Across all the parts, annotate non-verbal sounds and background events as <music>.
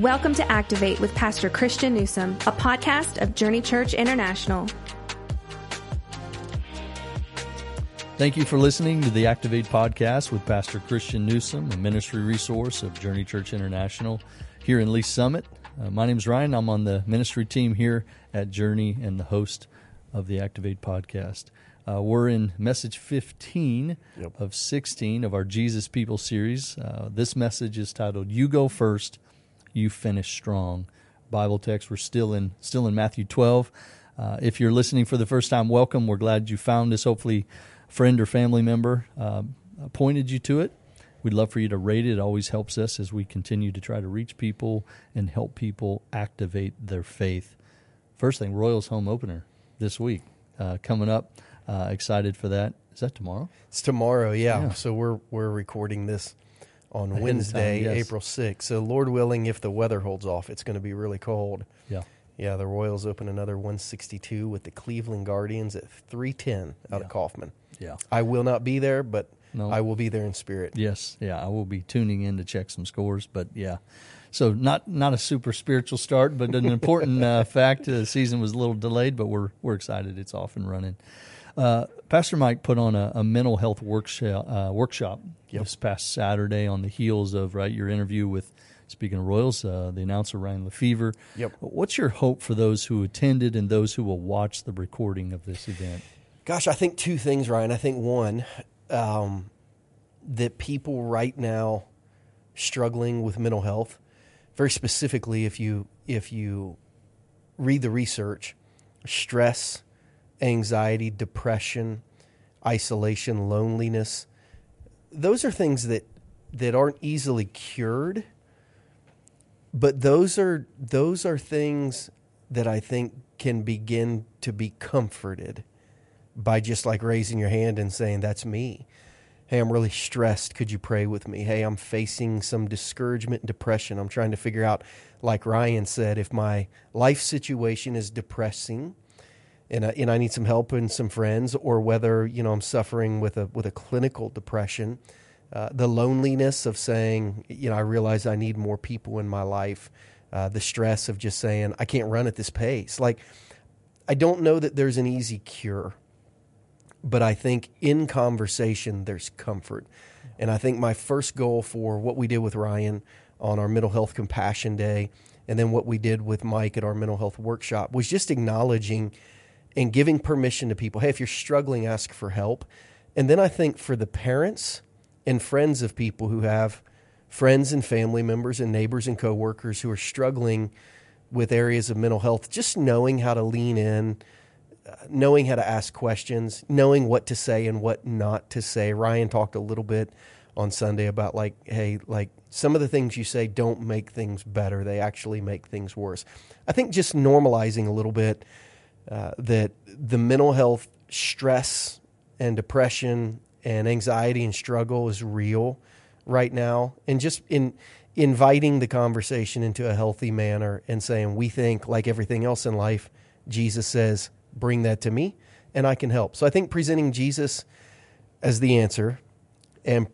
Welcome to Activate with Pastor Christian Newsome, a podcast of Journey Church International. Thank you for listening to the Activate podcast with Pastor Christian Newsome, a ministry resource of Journey Church International here in Lee's Summit. Uh, my name is Ryan. I'm on the ministry team here at Journey and the host of the Activate podcast. Uh, we're in message 15 yep. of 16 of our Jesus People series. Uh, this message is titled "You Go First, You Finish Strong." Bible text. We're still in still in Matthew 12. Uh, if you're listening for the first time, welcome. We're glad you found us. Hopefully, a friend or family member uh, pointed you to it. We'd love for you to rate it. It always helps us as we continue to try to reach people and help people activate their faith. First thing, Royals home opener this week uh, coming up. Uh, excited for that. Is that tomorrow? It's tomorrow. Yeah. yeah. So we're we're recording this on Ahead Wednesday, time, yes. April 6th. So Lord willing, if the weather holds off, it's going to be really cold. Yeah. Yeah, the Royals open another 162 with the Cleveland Guardians at 310 out yeah. of Kauffman. Yeah. I will not be there, but no. I will be there in spirit. Yes. Yeah, I will be tuning in to check some scores, but yeah. So not not a super spiritual start, but an important uh, <laughs> fact. The season was a little delayed, but we're we're excited. It's off and running. Uh, Pastor Mike put on a, a mental health workshop, uh, workshop yep. this past Saturday on the heels of right your interview with speaking of Royals, uh, the announcer Ryan Lefebvre. Yep. What's your hope for those who attended and those who will watch the recording of this event? Gosh, I think two things, Ryan. I think one um, that people right now struggling with mental health, very specifically, if you if you read the research, stress anxiety, depression, isolation, loneliness. Those are things that that aren't easily cured, but those are those are things that I think can begin to be comforted by just like raising your hand and saying that's me. Hey, I'm really stressed. Could you pray with me? Hey, I'm facing some discouragement and depression. I'm trying to figure out like Ryan said if my life situation is depressing, and I, and I need some help and some friends, or whether you know I'm suffering with a with a clinical depression, uh, the loneliness of saying you know I realize I need more people in my life, uh, the stress of just saying I can't run at this pace. Like I don't know that there's an easy cure, but I think in conversation there's comfort, and I think my first goal for what we did with Ryan on our mental health compassion day, and then what we did with Mike at our mental health workshop was just acknowledging and giving permission to people. Hey, if you're struggling, ask for help. And then I think for the parents and friends of people who have friends and family members and neighbors and coworkers who are struggling with areas of mental health, just knowing how to lean in, uh, knowing how to ask questions, knowing what to say and what not to say. Ryan talked a little bit on Sunday about like, hey, like some of the things you say don't make things better; they actually make things worse. I think just normalizing a little bit uh, that the mental health stress and depression and anxiety and struggle is real right now, and just in inviting the conversation into a healthy manner and saying we think like everything else in life, Jesus says, "Bring that to me, and I can help." So I think presenting Jesus as the answer and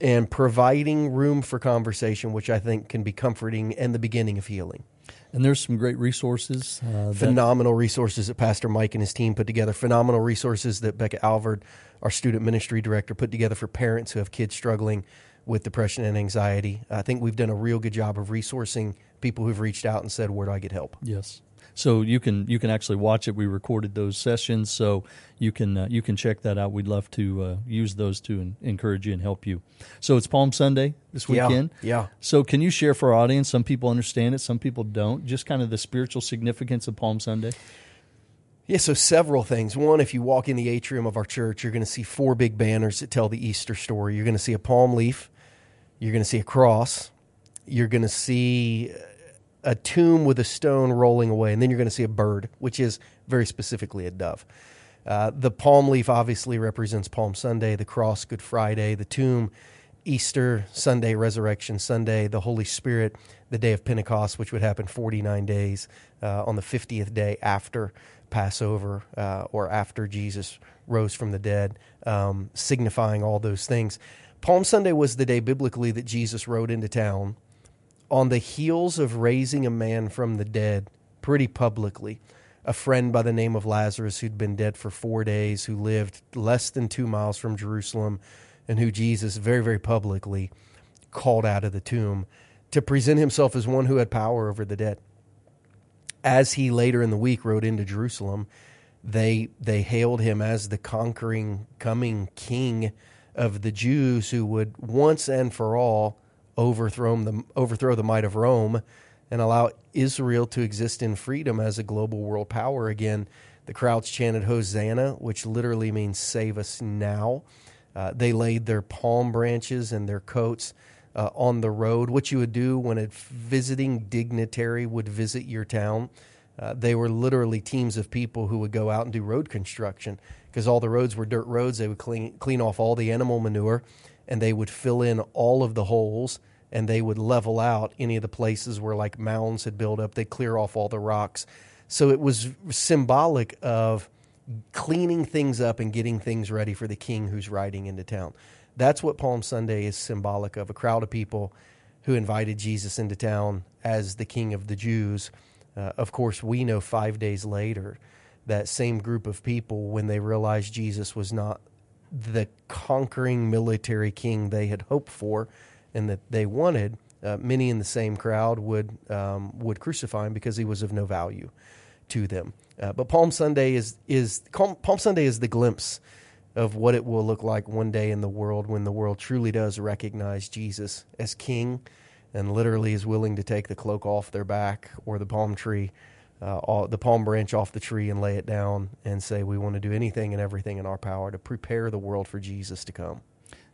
and providing room for conversation, which I think can be comforting and the beginning of healing. And there's some great resources. Uh, phenomenal resources that Pastor Mike and his team put together. Phenomenal resources that Becca Alvord, our student ministry director, put together for parents who have kids struggling with depression and anxiety. I think we've done a real good job of resourcing people who've reached out and said, "Where do I get help?" Yes. So you can you can actually watch it. We recorded those sessions, so you can uh, you can check that out. We'd love to uh, use those to encourage you and help you. So it's Palm Sunday this weekend. Yeah, yeah. So can you share for our audience? Some people understand it, some people don't. Just kind of the spiritual significance of Palm Sunday. Yeah, so several things. One, if you walk in the atrium of our church, you're going to see four big banners that tell the Easter story. You're going to see a palm leaf, you're going to see a cross, you're going to see a tomb with a stone rolling away, and then you're going to see a bird, which is very specifically a dove. Uh, the palm leaf obviously represents Palm Sunday, the cross, Good Friday, the tomb, Easter Sunday, Resurrection Sunday, the Holy Spirit, the day of Pentecost, which would happen 49 days uh, on the 50th day after Passover uh, or after Jesus rose from the dead, um, signifying all those things. Palm Sunday was the day biblically that Jesus rode into town on the heels of raising a man from the dead pretty publicly, a friend by the name of Lazarus who'd been dead for four days, who lived less than two miles from Jerusalem, and who Jesus very, very publicly called out of the tomb to present himself as one who had power over the dead. As he later in the week rode into Jerusalem, they they hailed him as the conquering coming king of the Jews who would once and for all overthrow the overthrow the might of Rome and allow Israel to exist in freedom as a global world power again. The crowds chanted Hosanna, which literally means save us now. Uh, they laid their palm branches and their coats uh, on the road, what you would do when a visiting dignitary would visit your town. Uh, they were literally teams of people who would go out and do road construction because all the roads were dirt roads. They would clean clean off all the animal manure, and they would fill in all of the holes, and they would level out any of the places where like mounds had built up. They clear off all the rocks. So it was symbolic of cleaning things up and getting things ready for the king who's riding into town. That's what Palm Sunday is symbolic of a crowd of people who invited Jesus into town as the king of the Jews uh, of course, we know five days later that same group of people, when they realized Jesus was not the conquering military king they had hoped for and that they wanted, uh, many in the same crowd would um, would crucify him because he was of no value to them. Uh, but Palm Sunday is is Palm Sunday is the glimpse of what it will look like one day in the world when the world truly does recognize Jesus as King and literally is willing to take the cloak off their back or the palm tree, uh, all, the palm branch off the tree and lay it down and say, We want to do anything and everything in our power to prepare the world for Jesus to come.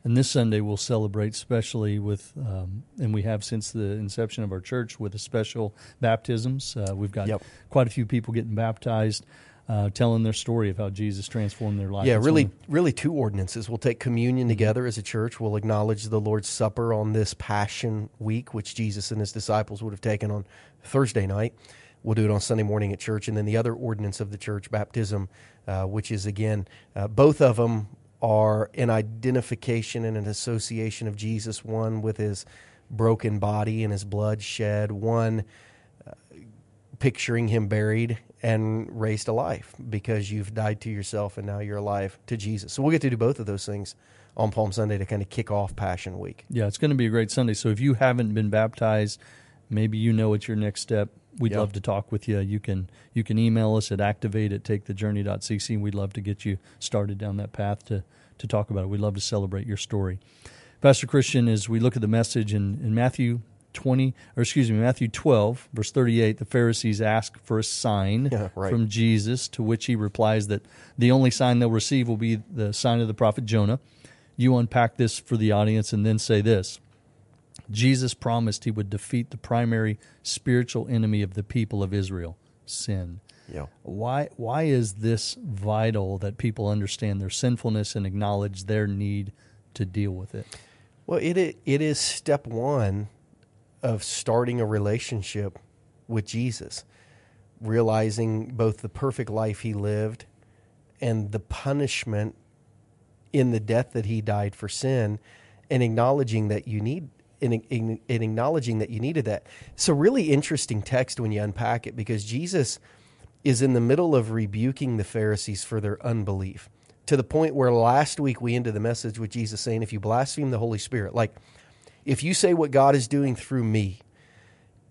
And this Sunday we'll celebrate specially with, um, and we have since the inception of our church with a special baptisms. Uh, we've got yep. quite a few people getting baptized uh, telling their story of how Jesus transformed their life. Yeah, really, really two ordinances. We'll take communion together as a church. We'll acknowledge the Lord's Supper on this Passion Week, which Jesus and his disciples would have taken on Thursday night. We'll do it on Sunday morning at church, and then the other ordinance of the church, baptism, uh, which is again, uh, both of them are an identification and an association of Jesus. One with his broken body and his blood shed. One uh, picturing him buried and raised to life because you've died to yourself and now you're alive to Jesus. So we'll get to do both of those things on Palm Sunday to kind of kick off Passion Week. Yeah, it's going to be a great Sunday. So if you haven't been baptized, maybe you know it's your next step. We'd yep. love to talk with you. You can you can email us at activate at takethejourney.cc and we'd love to get you started down that path to, to talk about it. We'd love to celebrate your story. Pastor Christian, as we look at the message in, in Matthew 20 or excuse me matthew 12 verse 38 the pharisees ask for a sign <laughs> yeah, right. from jesus to which he replies that the only sign they'll receive will be the sign of the prophet jonah you unpack this for the audience and then say this jesus promised he would defeat the primary spiritual enemy of the people of israel sin yeah. Why why is this vital that people understand their sinfulness and acknowledge their need to deal with it? Well, it it is step 1 of starting a relationship with Jesus, realizing both the perfect life he lived and the punishment in the death that he died for sin, and acknowledging that you need in, in, in acknowledging that you needed that. So, really interesting text when you unpack it because Jesus is in the middle of rebuking the Pharisees for their unbelief to the point where last week we ended the message with Jesus saying, if you blaspheme the Holy Spirit, like if you say what God is doing through me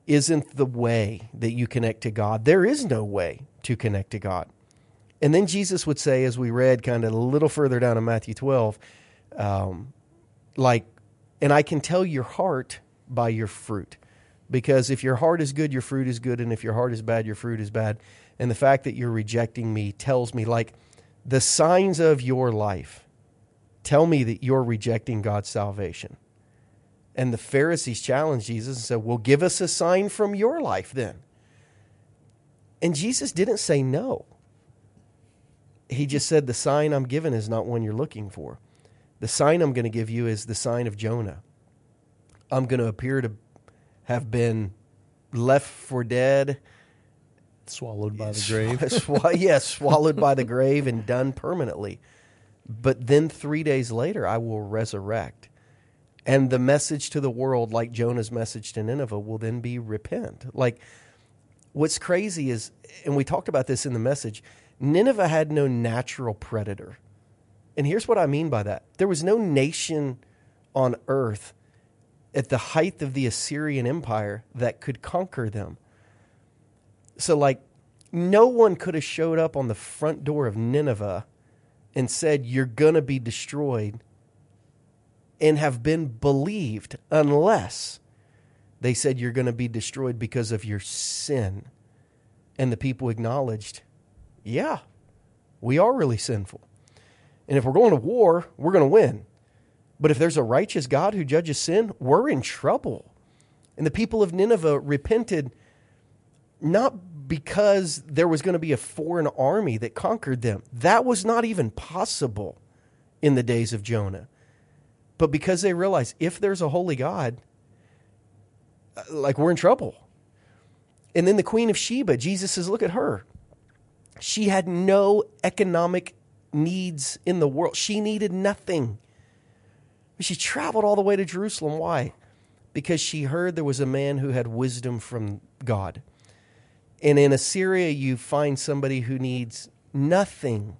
isn't the way that you connect to God, there is no way to connect to God. And then Jesus would say, as we read kind of a little further down in Matthew 12, um, like, and I can tell your heart by your fruit. Because if your heart is good, your fruit is good. And if your heart is bad, your fruit is bad. And the fact that you're rejecting me tells me, like, the signs of your life tell me that you're rejecting God's salvation. And the Pharisees challenged Jesus and said, Well, give us a sign from your life then. And Jesus didn't say no. He just said, The sign I'm given is not one you're looking for. The sign I'm going to give you is the sign of Jonah. I'm going to appear to have been left for dead, swallowed by the grave. <laughs> Sw- yes, swallowed by the grave and done permanently. But then three days later, I will resurrect And the message to the world, like Jonah's message to Nineveh, will then be repent. Like, what's crazy is, and we talked about this in the message, Nineveh had no natural predator. And here's what I mean by that there was no nation on earth at the height of the Assyrian Empire that could conquer them. So, like, no one could have showed up on the front door of Nineveh and said, You're going to be destroyed and have been believed unless they said you're going to be destroyed because of your sin. And the people acknowledged, yeah, we are really sinful. And if we're going to war, we're going to win. But if there's a righteous God who judges sin, we're in trouble. And the people of Nineveh repented not because there was going to be a foreign army that conquered them. That was not even possible in the days of Jonah but because they realized if there's a holy God, uh, like we're in trouble. And then the Queen of Sheba, Jesus says, look at her. She had no economic needs in the world. She needed nothing. She traveled all the way to Jerusalem. Why? Because she heard there was a man who had wisdom from God. And in Assyria, you find somebody who needs nothing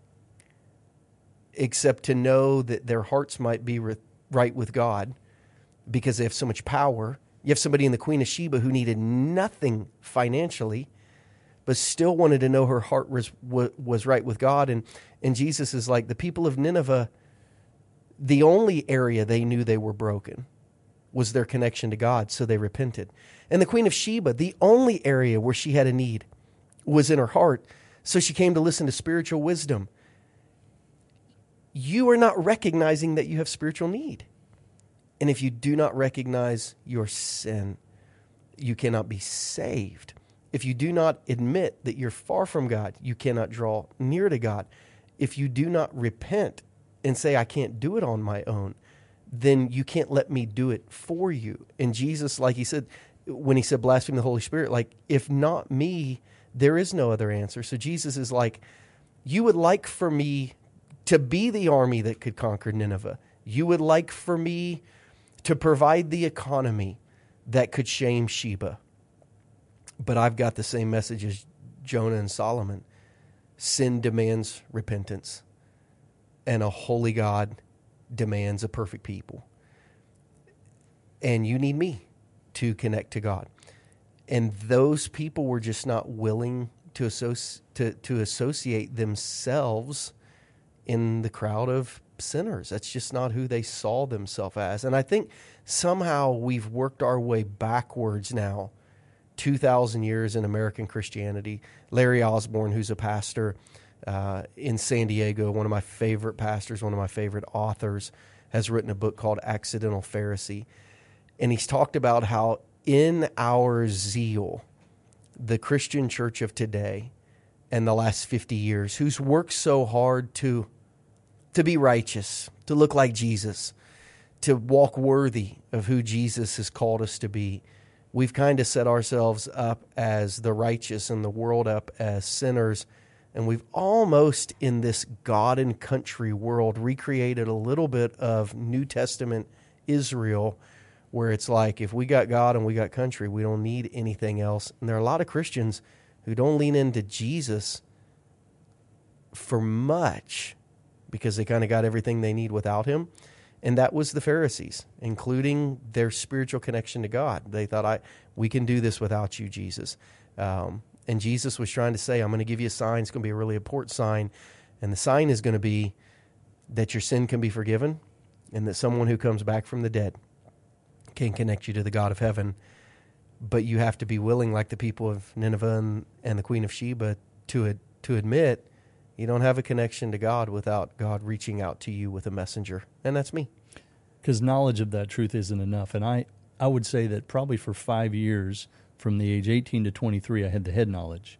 except to know that their hearts might be right with God because they have so much power. You have somebody in the Queen of Sheba who needed nothing financially, but still wanted to know her heart was was right with God. And and Jesus is like the people of Nineveh. The only area they knew they were broken was their connection to God, so they repented. And the Queen of Sheba, the only area where she had a need was in her heart, so she came to listen to spiritual wisdom you are not recognizing that you have spiritual need. And if you do not recognize your sin, you cannot be saved. If you do not admit that you're far from God, you cannot draw near to God. If you do not repent and say, I can't do it on my own, then you can't let me do it for you. And Jesus, like he said, when he said blaspheme the Holy Spirit, like, if not me, there is no other answer. So Jesus is like, you would like for me to be the army that could conquer Nineveh. You would like for me to provide the economy that could shame Sheba. But I've got the same message as Jonah and Solomon. Sin demands repentance, and a holy God demands a perfect people. And you need me to connect to God. And those people were just not willing to, associ- to, to associate themselves in the crowd of sinners. That's just not who they saw themselves as. And I think somehow we've worked our way backwards now, 2,000 years in American Christianity. Larry Osborne, who's a pastor uh, in San Diego, one of my favorite pastors, one of my favorite authors, has written a book called Accidental Pharisee. And he's talked about how in our zeal, the Christian church of today and the last 50 years, who's worked so hard to to be righteous, to look like Jesus, to walk worthy of who Jesus has called us to be. We've kind of set ourselves up as the righteous and the world up as sinners. And we've almost, in this God and country world, recreated a little bit of New Testament Israel, where it's like if we got God and we got country, we don't need anything else. And there are a lot of Christians who don't lean into Jesus for much because they kind of got everything they need without him. And that was the Pharisees, including their spiritual connection to God. They thought, "I we can do this without you, Jesus." Um, and Jesus was trying to say, "I'm going to give you a sign. It's going to be a really important sign, and the sign is going to be that your sin can be forgiven, and that someone who comes back from the dead can connect you to the God of heaven." But you have to be willing, like the people of Nineveh and, and the Queen of Sheba, to to admit you don't have a connection to God without God reaching out to you with a messenger, and that's me. Because knowledge of that truth isn't enough. And I, I would say that probably for five years, from the age 18 to 23, I had the head knowledge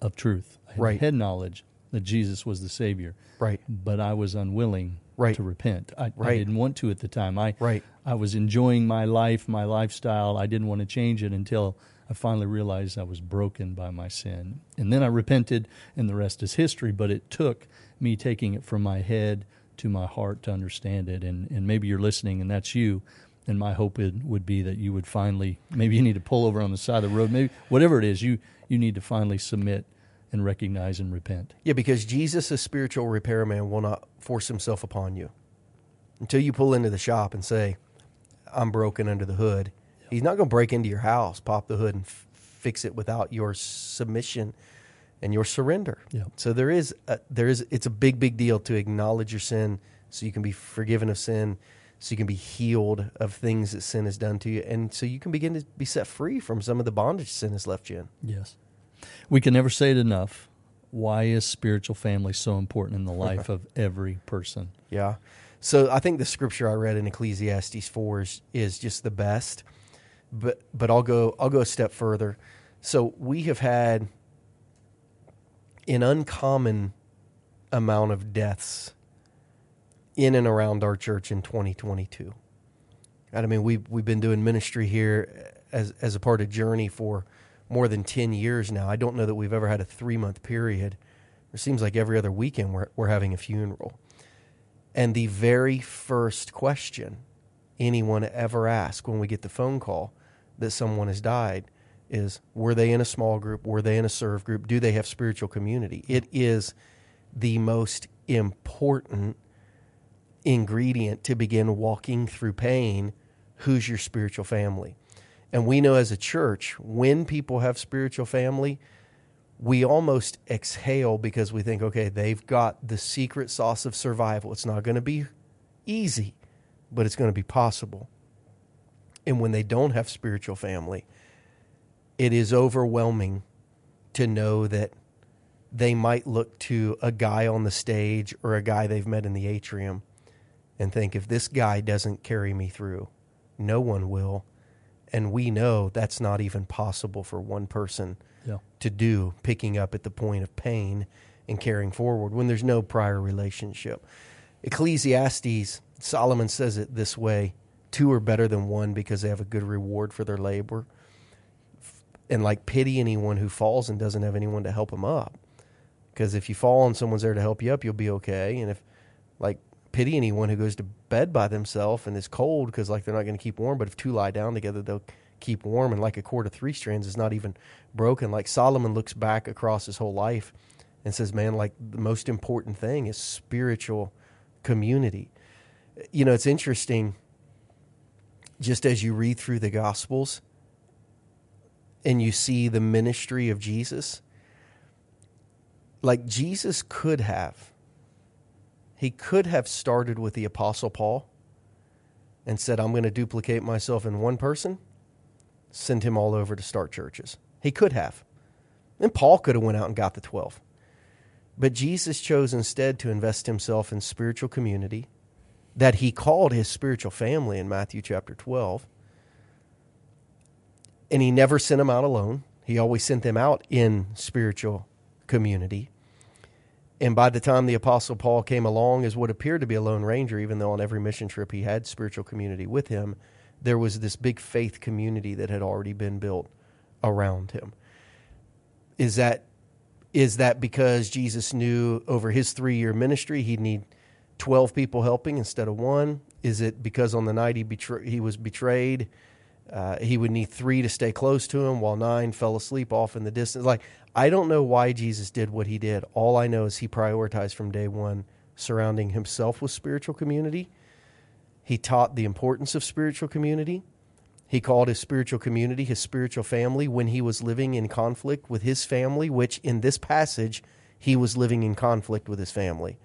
of truth. I had right. head knowledge that Jesus was the Savior. Right. But I was unwilling right. to repent. I, right. I didn't want to at the time. I, right. I was enjoying my life, my lifestyle. I didn't want to change it until I finally realized I was broken by my sin. And then I repented, and the rest is history. But it took me taking it from my head to my heart to understand it. And, and maybe you're listening and that's you. And my hope it would be that you would finally, maybe you need to pull over on the side of the road, maybe whatever it is, you, you need to finally submit and recognize and repent. Yeah, because Jesus, a spiritual repairman, will not force himself upon you. Until you pull into the shop and say, I'm broken under the hood, he's not going to break into your house, pop the hood, and f- fix it without your submission and your surrender. Yeah. So there is a, there is it's a big big deal to acknowledge your sin so you can be forgiven of sin, so you can be healed of things that sin has done to you and so you can begin to be set free from some of the bondage sin has left you in. Yes. We can never say it enough. Why is spiritual family so important in the <laughs> life of every person? Yeah. So I think the scripture I read in Ecclesiastes 4 is, is just the best. But but I'll go I'll go a step further. So we have had an uncommon amount of deaths in and around our church in 2022. I mean, we've, we've been doing ministry here as, as a part of Journey for more than 10 years now. I don't know that we've ever had a three month period. It seems like every other weekend we're, we're having a funeral. And the very first question anyone ever asks when we get the phone call that someone has died is were they in a small group? Were they in a serve group? Do they have spiritual community? It is the most important ingredient to begin walking through pain. Who's your spiritual family? And we know as a church, when people have spiritual family, we almost exhale because we think, okay, they've got the secret sauce of survival. It's not going to be easy, but it's going to be possible. And when they don't have spiritual family, it is overwhelming to know that they might look to a guy on the stage or a guy they've met in the atrium and think, if this guy doesn't carry me through, no one will. And we know that's not even possible for one person Yeah. to do, picking up at the point of pain and carrying forward when there's no prior relationship. Ecclesiastes, Solomon says it this way two are better than one because they have a good reward for their labor. And like pity anyone who falls and doesn't have anyone to help them up. Because if you fall and someone's there to help you up, you'll be okay. And if like pity anyone who goes to bed by themselves and is cold because like they're not going to keep warm, but if two lie down together, they'll keep warm. And like a cord of three strands is not even broken. Like Solomon looks back across his whole life and says, man, like the most important thing is spiritual community. You know, it's interesting just as you read through the Gospels and you see the ministry of Jesus, like Jesus could have, he could have started with the Apostle Paul and said, I'm going to duplicate myself in one person, send him all over to start churches. He could have. And Paul could have went out and got the 12. But Jesus chose instead to invest himself in spiritual community that he called his spiritual family in Matthew chapter 12. And he never sent them out alone. He always sent them out in spiritual community. And by the time the Apostle Paul came along as what appeared to be a lone ranger, even though on every mission trip he had spiritual community with him, there was this big faith community that had already been built around him. Is that is that because Jesus knew over his three year ministry he'd need 12 people helping instead of one? Is it because on the night he, betray, he was betrayed, uh, he would need three to stay close to him while nine fell asleep off in the distance? Like, I don't know why Jesus did what he did. All I know is he prioritized from day one surrounding himself with spiritual community. He taught the importance of spiritual community. He called his spiritual community his spiritual family when he was living in conflict with his family, which in this passage, he was living in conflict with his family.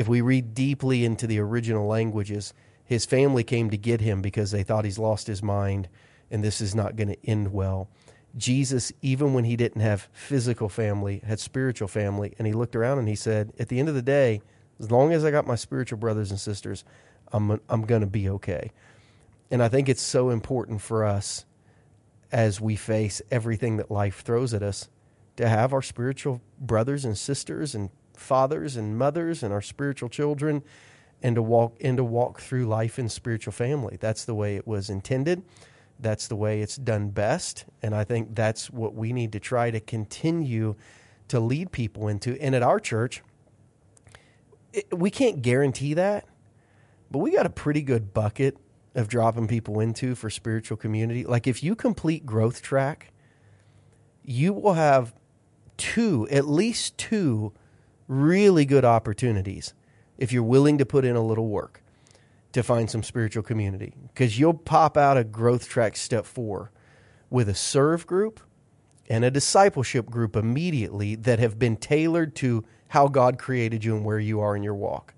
If we read deeply into the original languages, his family came to get him because they thought he's lost his mind and this is not going to end well. Jesus, even when he didn't have physical family, had spiritual family, and he looked around and he said, At the end of the day, as long as I got my spiritual brothers and sisters, I'm, I'm going to be okay. And I think it's so important for us as we face everything that life throws at us to have our spiritual brothers and sisters and fathers and mothers and our spiritual children and to walk and to walk through life in spiritual family. That's the way it was intended. That's the way it's done best. And I think that's what we need to try to continue to lead people into. And at our church, it, we can't guarantee that, but we got a pretty good bucket of dropping people into for spiritual community. Like if you complete growth track, you will have two, at least two really good opportunities if you're willing to put in a little work to find some spiritual community because you'll pop out a growth track step four with a serve group and a discipleship group immediately that have been tailored to how God created you and where you are in your walk.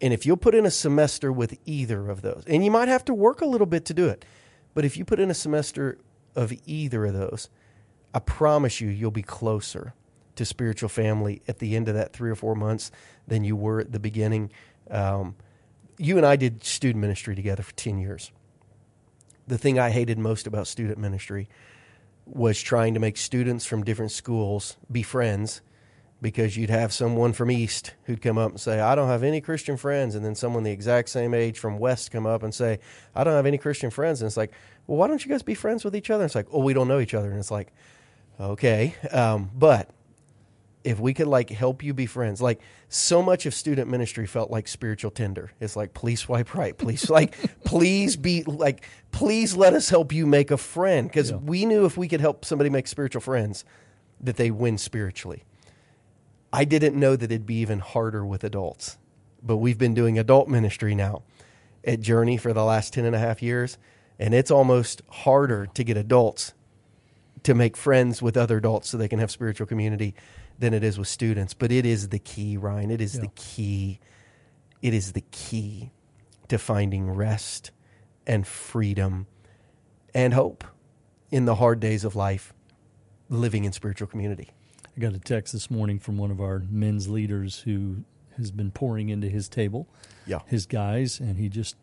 And if you'll put in a semester with either of those, and you might have to work a little bit to do it, but if you put in a semester of either of those, I promise you, you'll be closer to spiritual family at the end of that three or four months than you were at the beginning. Um, you and I did student ministry together for 10 years. The thing I hated most about student ministry was trying to make students from different schools be friends because you'd have someone from East who'd come up and say, I don't have any Christian friends. And then someone the exact same age from West come up and say, I don't have any Christian friends. And it's like, well, why don't you guys be friends with each other? And it's like, oh, we don't know each other. And it's like, okay. Um, but if we could like help you be friends. Like so much of student ministry felt like spiritual tinder it's like please swipe right. Please <laughs> like please be like please let us help you make a friend. Because Yeah. we knew if we could help somebody make spiritual friends that they win spiritually. I didn't know that it'd be even harder with adults but we've been doing adult ministry now at journey for the last 10 and a half years and it's almost harder to get adults to make friends with other adults so they can have spiritual community than it is with students. But it is the key, Ryan. It is Yeah. the key. It is the key to finding rest and freedom and hope in the hard days of life, living in spiritual community. I got a text this morning from one of our men's leaders who has been pouring into his table, Yeah. his guys, and he just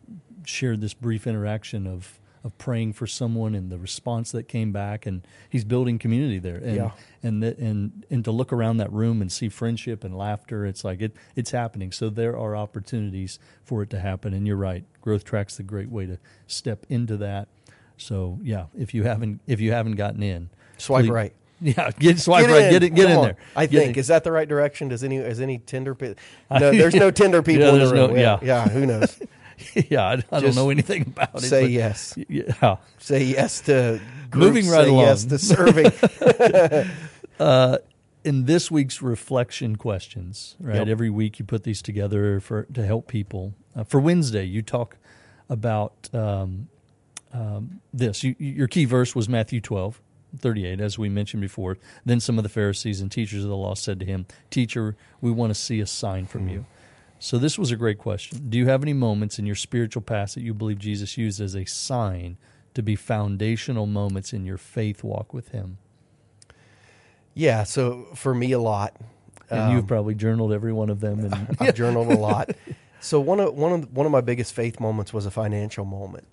shared this brief interaction of of praying for someone and the response that came back, and he's building community there, and Yeah. and the, and and to look around that room and see friendship and laughter, it's like it it's happening. So there are opportunities for it to happen, and you're right, growth track's the great way to step into that. So yeah, if you haven't if you haven't gotten in, Swipe please- right. <laughs> Yeah, get swipe Get right. in. Get it. Get Come in on. there. I Get think in. is that the right direction? Does any is any Tinder? Pe- <laughs> no, there's no Tinder people Yeah, in the there's no- room. yeah. yeah. Who knows? <laughs> <laughs> yeah, I, I don't Just know anything about it. say yes. <laughs> Yeah. Say yes to groups, Moving right say along. Yes to serving. <laughs> In this week's reflection questions, right? Yep. Every week you put these together for to help people. Uh, for Wednesday, you talk about um, um, this. You, your key verse was Matthew 12, 38, as we mentioned before. Then some of the Pharisees and teachers of the law said to him, Teacher, we want to see a sign from you. So this was a great question. Do you have any moments in your spiritual past that you believe Jesus used as a sign to be foundational moments in your faith walk with him? yeah. So for me, a lot. And Um, you've probably journaled every one of them. And <laughs> I've journaled a <laughs> lot. So one of one of one of my biggest faith moments was a financial moment.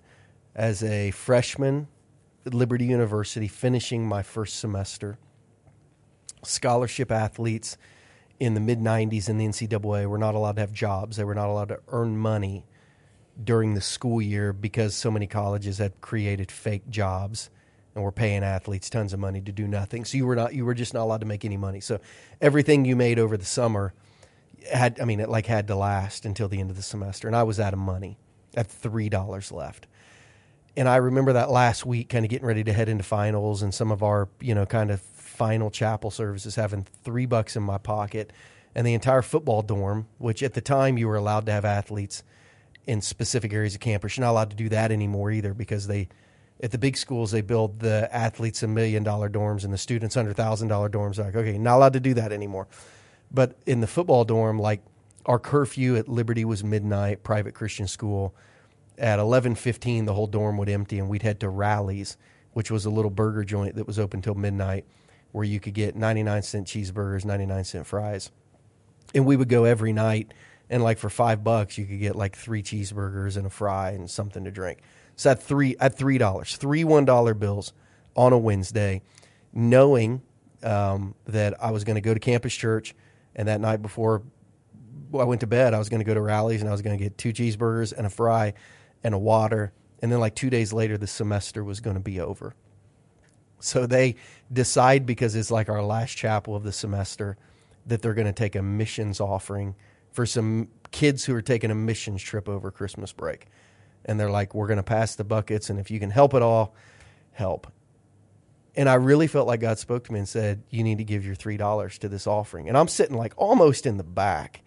As a freshman at Liberty University, finishing my first semester, scholarship athletes in the mid '90s in the NCAA were not allowed to have jobs. They were not allowed to earn money during the school year because so many colleges had created fake jobs and were paying athletes tons of money to do nothing. So you were not you were just not allowed to make any money. So everything you made over the summer had I mean it like had to last until the end of the semester and I was out of money. I had three dollars left. And I remember that last week kind of getting ready to head into finals and some of our, you know, kind of final chapel services having three bucks in my pocket and the entire football dorm, which at the time you were allowed to have athletes in specific areas of campus. You're not allowed to do that anymore either because they at the big schools they build the athletes a million dollar dorms and the students hundred thousand dollar dorms. Like, okay, not allowed to do that anymore. But in the football dorm, like our curfew at Liberty was midnight, private Christian school. At eleven fifteen, the whole dorm would empty, and we'd head to Rally's, which was a little burger joint that was open till midnight, where you could get ninety nine cent cheeseburgers, ninety nine cent fries, and we would go every night. And like for five bucks, you could get like three cheeseburgers and a fry and something to drink. So at three at three dollars, three one dollar bills on a Wednesday, knowing um, that I was going to go to campus church, and that night before I went to bed, I was going to go to Rally's and I was going to get two cheeseburgers and a fry and a water. And then, like two days later, the semester was going to be over. So they decide because it's like our last chapel of the semester that they're going to take a missions offering for some kids who are taking a missions trip over Christmas break. And they're like, we're going to pass the buckets, and if you can help at all, help. And I really felt like God spoke to me and said, You need to give your $3 to this offering. And I'm sitting like almost in the back.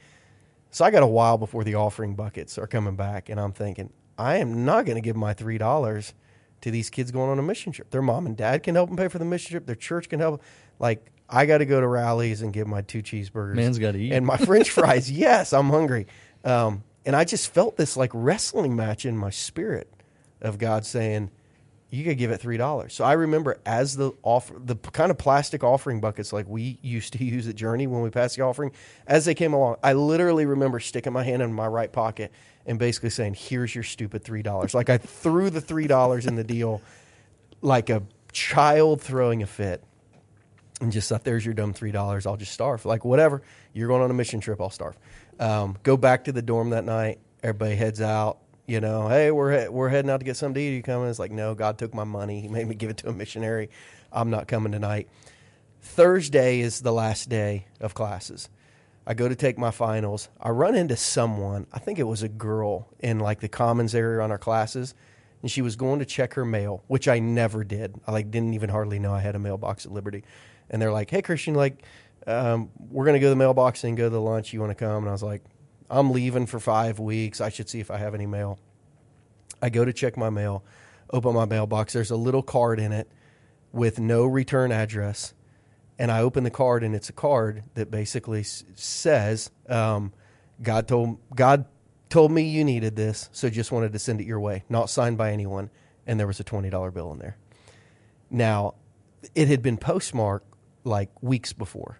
So I got a while before the offering buckets are coming back. And I'm thinking, I am not going to give my $3 to these kids going on a mission trip. Their mom and dad can help them pay for the mission trip, their church can help. Like, I got to go to Rally's and get my two cheeseburgers. Man's got to eat. And my french fries. <laughs> yes, I'm hungry. Um, and I just felt this like wrestling match in my spirit of God saying, you could give it three dollars. So I remember as the offer, the kind of plastic offering buckets like we <laughs> used to use at Journey when we passed the offering, as they came along, I literally remember sticking my hand in my right pocket and basically saying, "Here's your stupid three dollars." Like I threw the three dollars in the deal, like a child throwing a fit, and just thought, "There's your dumb three dollars. I'll just starve. Like whatever. You're going on a mission trip. I'll starve." Um, go back to the dorm that night. Everybody heads out you know, hey, we're he- we're heading out to get something to eat. Are you coming? It's like, no, God took my money. He made me give it to a missionary. I'm not coming tonight. Thursday is the last day of classes. I go to take my finals. I run into someone. I think it was a girl in like the commons area on our classes, and she was going to check her mail, which I never did. I like didn't even hardly know I had a mailbox at Liberty. And they're like, "Hey, Christian, like, um, we're gonna go to the mailbox and go to lunch. You want to come?" And I was like, I'm leaving for five weeks. I should see if I have any mail. I go to check my mail, open my mailbox. There's a little card in it with no return address. And I open the card, and it's a card that basically says, um, "God told God told me you needed this, so just wanted to send it your way." Not signed by anyone, and there was a twenty dollar bill in there. Now, it had been postmarked like weeks before,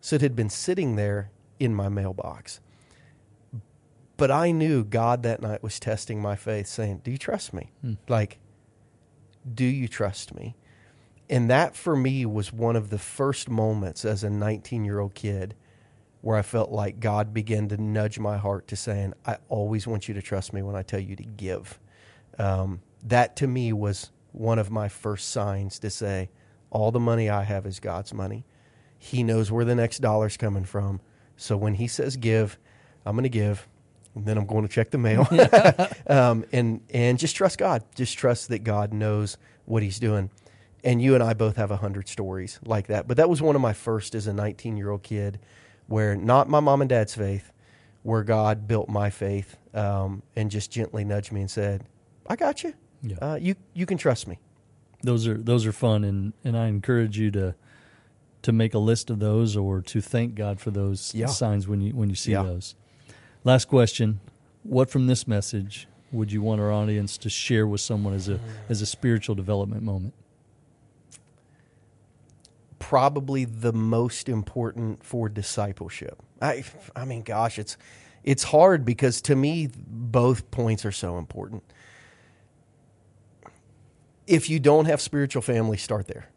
so it had been sitting there in my mailbox. But I knew God that night was testing my faith, saying, Do you trust me? Like, do you trust me? And that for me was one of the first moments as a 19 year old kid where I felt like God began to nudge my heart to saying, I always want you to trust me when I tell you to give. Um, that to me was one of my first signs to say, all the money I have is God's money. He knows where the next dollar's coming from. So when He says give, I'm going to give. And then I'm going to check the mail, <laughs> <laughs> um, and and just trust God. Just trust that God knows what He's doing. And you and I both have a hundred stories like that. But that was one of my first as a 19 year old kid, where not my mom and dad's faith, where God built my faith, um, and just gently nudged me and said, "I got you. Yeah. Uh, you you can trust me." those are those are fun and and I encourage you to to make a list of those or to thank God for those Yeah. signs when you when you see Yeah. those. Last question, what from this message would you want our audience to share with someone as a as a spiritual development moment? probably the most important for discipleship. I I mean gosh, it's it's hard because to me both points are so important. If you don't have spiritual family, start there.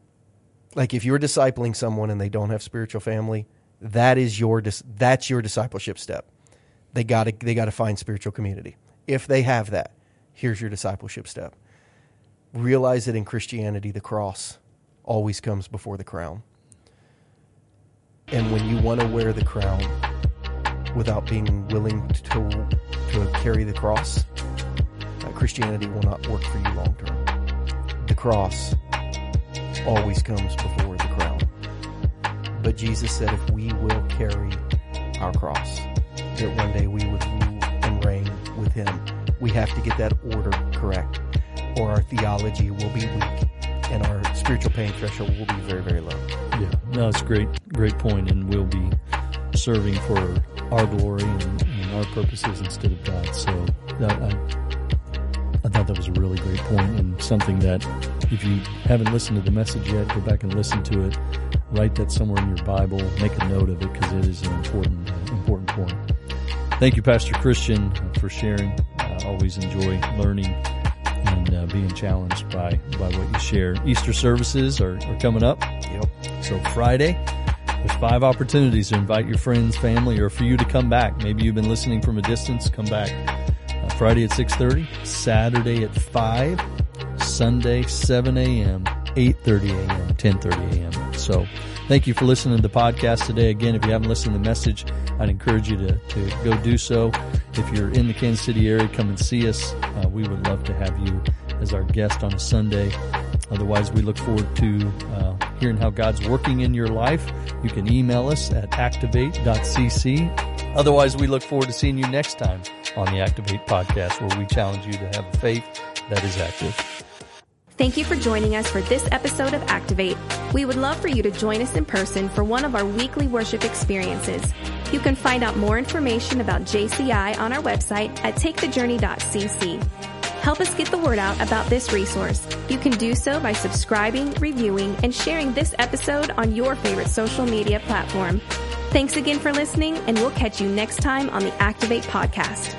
Like if you're discipling someone and they don't have spiritual family, that is your that's your discipleship step. They got to they got to find spiritual community. If they have that, here's your discipleship step. Realize that in Christianity the cross always comes before the crown. And when you want to wear the crown without being willing to, to carry the cross, Christianity will not work for you long term. The cross always comes before the crown. But Jesus said if we will carry our cross, that one day we would rule and reign with him. We have to get that order correct, or our theology will be weak and our spiritual pain threshold will be very, very low. Yeah, no, it's a great, great point, and we'll be serving for our glory and, and our purposes instead of God. So that, I, I thought that was a really great point, and something that if you haven't listened to the message yet, go back and listen to it. Write that somewhere in your Bible. Make a note of it because it is an important, important point. Thank you, Pastor Christian, for sharing. I always enjoy learning and uh, being challenged by by what you share. Easter services are, are coming up. Yep. So Friday, there's five opportunities to invite your friends, family, or for you to come back. Maybe you've been listening from a distance. Come back. Uh, Friday at 6:30, Saturday at 5, Sunday 7 a.m., 8:30 a.m., 10:30 a.m. So Thank you for listening to the podcast today. Again, if you haven't listened to the message, I'd encourage you to, to go do so. If you're in the Kansas City area, come and see us. Uh, we would love to have you as our guest on a Sunday. Otherwise, we look forward to uh, hearing how God's working in your life. You can email us at activate.cc. Otherwise, we look forward to seeing you next time on the Activate podcast, where we challenge you to have a faith that is active. Thank you for joining us for this episode of Activate. We would love for you to join us in person for one of our weekly worship experiences. You can find out more information about JCI on our website at takethejourney.cc. Help us get the word out about this resource. You can do so by subscribing, reviewing, and sharing this episode on your favorite social media platform. Thanks again for listening, and we'll catch you next time on the Activate podcast.